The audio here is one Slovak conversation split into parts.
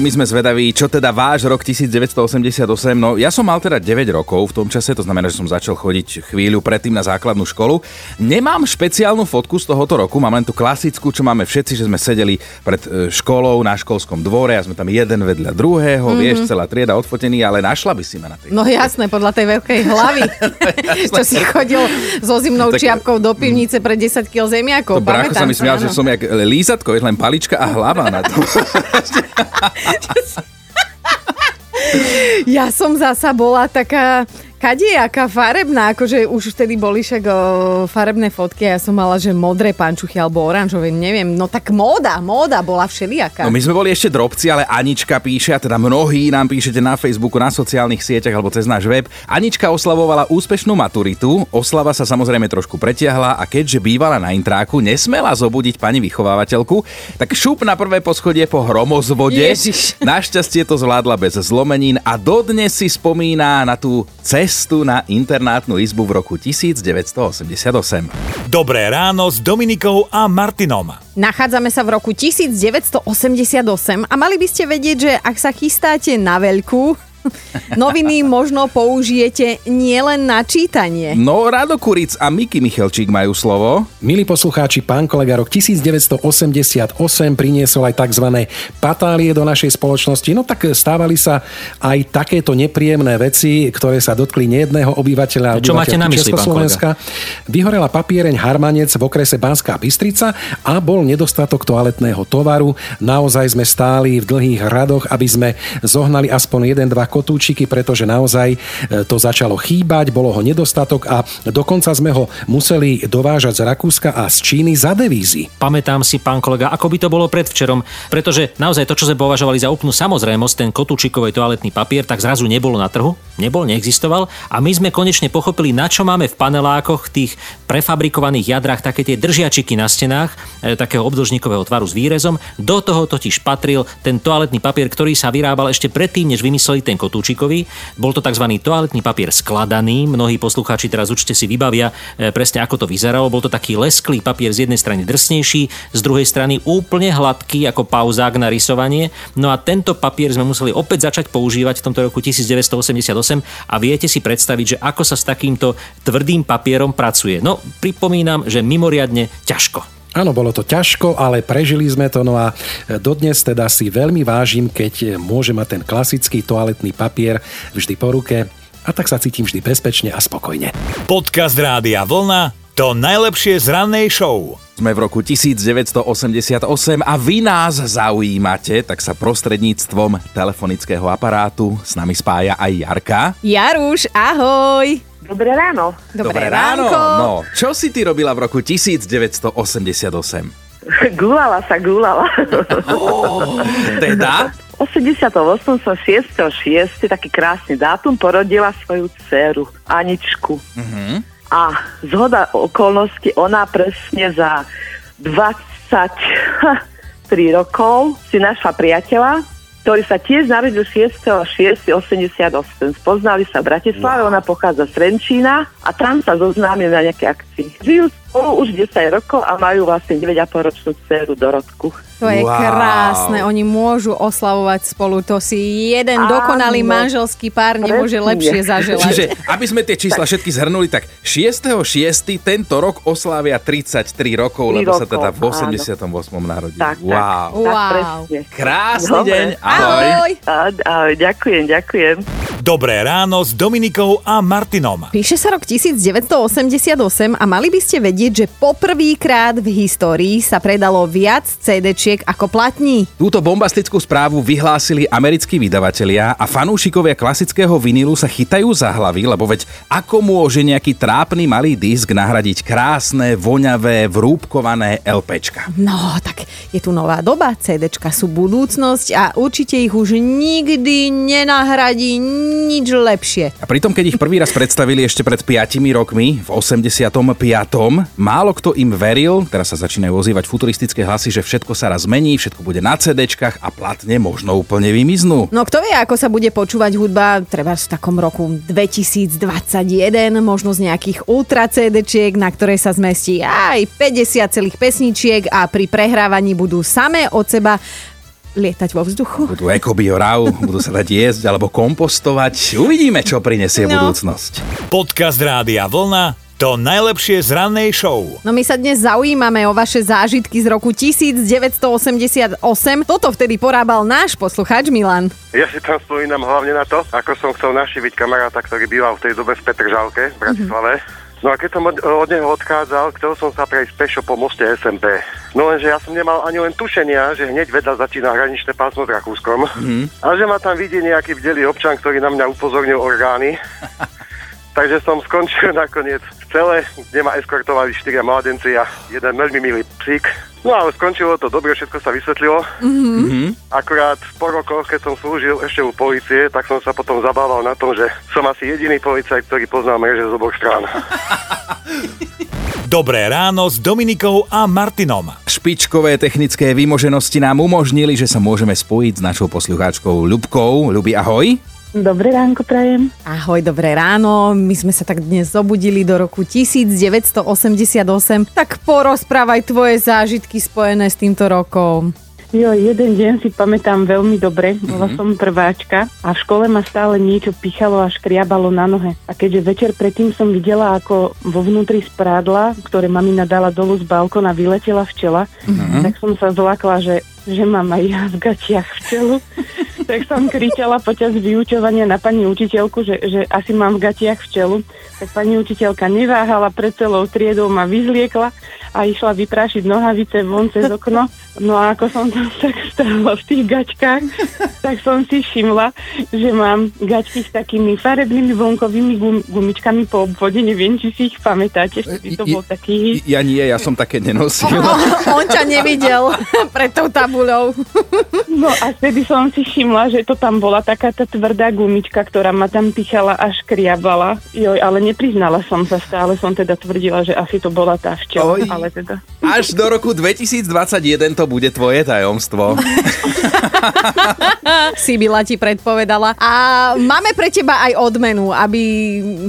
My sme zvedaví, čo teda váš rok 1988. No ja som mal teda 9 rokov v tom čase, to znamená, že som začal chodiť chvíľu predtým na základnú školu. Nemám špeciálnu fotku z tohoto roku, mám len tú klasickú, čo máme všetci, že sme sedeli pred e, školou na školskom dvore a sme tam jeden vedľa druhého, mm-hmm. vieš, celá trieda odfotený, ale našla by si ma na tej. No jasné, podľa tej veľkej hlavy, čo si chodil so zimnou tak, čiapkou do pivnice pre 10 kg zemiakov. To brácho sa mi smial, že som jak lízatko, len palička a hlava na to. ja som zasa bola taká Kadejaká farebná, akože už vtedy boli však o, farebné fotky a ja som mala, že modré pančuchy alebo oranžové, neviem, no tak móda, móda bola všelijaká. No my sme boli ešte drobci, ale Anička píše, a teda mnohí nám píšete na Facebooku, na sociálnych sieťach alebo cez náš web. Anička oslavovala úspešnú maturitu, oslava sa samozrejme trošku pretiahla a keďže bývala na intráku, nesmela zobudiť pani vychovávateľku, tak šup na prvé poschodie po hromozvode. Ježiš. Našťastie to zvládla bez zlomenín a dodnes si spomína na tú cestu cestu na internátnu izbu v roku 1988. Dobré ráno s Dominikou a Martinom. Nachádzame sa v roku 1988 a mali by ste vedieť, že ak sa chystáte na veľkú, Noviny možno použijete nielen na čítanie. No, Rado Kuric a Miky Michelčík majú slovo. Milí poslucháči, pán kolega, rok 1988 priniesol aj tzv. patálie do našej spoločnosti. No tak stávali sa aj takéto nepríjemné veci, ktoré sa dotkli nejedného obyvateľa, Čo máte na mysli, Československa. Vyhorela papiereň Harmanec v okrese Banská Bystrica a bol nedostatok toaletného tovaru. Naozaj sme stáli v dlhých radoch, aby sme zohnali aspoň jeden, dva kotúčiky, pretože naozaj e, to začalo chýbať, bolo ho nedostatok a dokonca sme ho museli dovážať z Rakúska a z Číny za devízy. Pamätám si, pán kolega, ako by to bolo predvčerom, pretože naozaj to, čo sme považovali za úplnú samozrejmosť, ten kotúčikový toaletný papier, tak zrazu nebolo na trhu, nebol, neexistoval a my sme konečne pochopili, na čo máme v panelákoch tých prefabrikovaných jadrách také tie držiačiky na stenách, e, takého obdĺžnikového tvaru s výrezom. Do toho totiž patril ten toaletný papier, ktorý sa vyrábal ešte predtým, než vymysleli ten Kotúčikovi. Bol to tzv. toaletný papier skladaný. Mnohí poslucháči teraz určite si vybavia e, presne ako to vyzeralo. Bol to taký lesklý papier z jednej strany drsnejší, z druhej strany úplne hladký ako pauzák na rysovanie. No a tento papier sme museli opäť začať používať v tomto roku 1988 a viete si predstaviť, že ako sa s takýmto tvrdým papierom pracuje. No, pripomínam, že mimoriadne ťažko. Áno, bolo to ťažko, ale prežili sme to, no a dodnes teda si veľmi vážim, keď môže mať ten klasický toaletný papier vždy po ruke a tak sa cítim vždy bezpečne a spokojne. Podcast Rádia Vlna to najlepšie z rannej show. Sme v roku 1988 a vy nás zaujímate, tak sa prostredníctvom telefonického aparátu s nami spája aj Jarka. Jaruš, ahoj! Dobré ráno. Dobré, Dobré ráno. No, čo si ty robila v roku 1988? Gulala sa, gulala. Oh, teda? 88 som 6. 6. taký krásny dátum porodila svoju dceru Aničku. Uh-huh. A zhoda okolností, ona presne za 23 rokov si našla priateľa, ktorý sa tiež narodil 6.6.88. Spoznali sa v Bratislave, wow. ona pochádza z Renčína a tam sa zoznámili na nejaké akcii. Žijú spolu už 10 rokov a majú vlastne 9,5 ročnú dceru Dorotku. To je wow. krásne, oni môžu oslavovať spolu, to si jeden Áno. dokonalý manželský pár nemôže Presne. lepšie zaželať. Čiže, aby sme tie čísla všetky zhrnuli, tak 6.6. tento rok oslávia 33 rokov, lebo rokov, sa teda v 88. narodil. Tak, wow. Tak, wow. Krásny Dobre. deň. Ahoj. Ahoj. Ahoj, ďakujem, ďakujem. Dobré ráno s Dominikou a Martinom. Píše sa rok 1988 a mali by ste vedieť, že poprvýkrát v histórii sa predalo viac CD-čiek ako platní. Túto bombastickú správu vyhlásili americkí vydavatelia a fanúšikovia klasického vinilu sa chytajú za hlavy, lebo veď ako môže nejaký trápny malý disk nahradiť krásne, voňavé, vrúbkované LPčka? No, tak je tu nová doba, CDčka sú budúcnosť a určite ich už nikdy nenahradí nič lepšie. A pritom, keď ich prvý raz predstavili ešte pred 5 rokmi, v 85. málo kto im veril, teraz sa začínajú ozývať futuristické hlasy, že všetko sa raz zmení, všetko bude na CDčkách a platne možno úplne vymiznú. No kto vie, ako sa bude počúvať hudba treba v takom roku 2021, možno z nejakých ultra CDčiek, na ktoré sa zmestí aj 50 celých pesničiek a pri prehrávaní budú samé od seba lietať vo vzduchu. Budú ekobio raw, budú sa dať jesť alebo kompostovať. Uvidíme, čo prinesie No. budúcnosť. Podcast Rádia Vlna to najlepšie z rannej show. No my sa dnes zaujímame o vaše zážitky z roku 1988. Toto vtedy porábal náš poslucháč Milan. Ja si tam spomínam hlavne na to, ako som chcel naštíviť kamaráta, ktorý býval v tej dobe v Petržalke v Bratislave. No a keď som od, od neho odchádzal, chcel som sa prejsť pešo po moste SMP. No lenže ja som nemal ani len tušenia, že hneď vedľa začína hraničné pásmo s Rakúskom. A že ma tam vidí nejaký vdelý občan, ktorý na mňa upozornil orgány. Takže som skončil nakoniec v cele, kde ma eskortovali štyria mladenci a jeden veľmi milý psík. No ale skončilo to dobre, všetko sa vysvetlilo. Akurát po rokoch, keď som slúžil ešte u policie, tak som sa potom zabával na tom, že som asi jediný policajt, ktorý pozná mreže z oboch strán. Dobré ráno s Dominikou a Martinom. Špičkové technické vymoženosti nám umožnili, že sa môžeme spojiť s našou poslucháčkou Ľubkou. Ľubi, ahoj. Dobré ránko prajem. Ahoj, dobré ráno. My sme sa tak dnes zobudili do roku 1988. Tak porozprávaj tvoje zážitky spojené s týmto rokom. Jo, jeden deň si pamätám veľmi dobre, bola som prváčka a v škole ma stále niečo pichalo a škriabalo na nohe. A keďže večer predtým som videla, ako vo vnútri z prádla, ktoré mamina dala dolu z balkona, vyletela včela, tak som sa zlakla, že, že mám aj ja v gačiach včelu. tak som kričala počas vyučovania na pani učiteľku, že, že asi mám v gatiach včelu. Tak pani učiteľka neváhala pred celou triedou, ma vyzliekla a išla vyprášiť nohavice von cez okno. No a ako som tam tak stála v tých gačkách, tak som si všimla, že mám gačky s takými farebnými vonkovými gum, gumičkami po obvode. Neviem, či si ich pamätáte, vtedy to bol taký... Ja nie, ja som také nenosil. On ťa nevidel pred tou tabuľou. No a vtedy som si všimla, že to tam bola taká tá tvrdá gumička, ktorá ma tam pichala a škriabala. Joj, ale nepriznala som sa, stále som teda tvrdila, že asi to bola tá včela, Oj. ale teda... Až do roku 2021 to bude tvoje tajomstvo. Sibila ti predpovedala. A máme pre teba aj odmenu, aby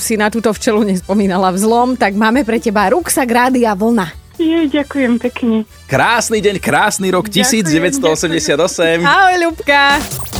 si na túto včelu nespomínala vzlom, tak máme pre teba ruksak Rádia Vlna. Je, ďakujem pekne. Krásny deň, krásny rok Ďakujem, 1988. Ahoj, Ľubka.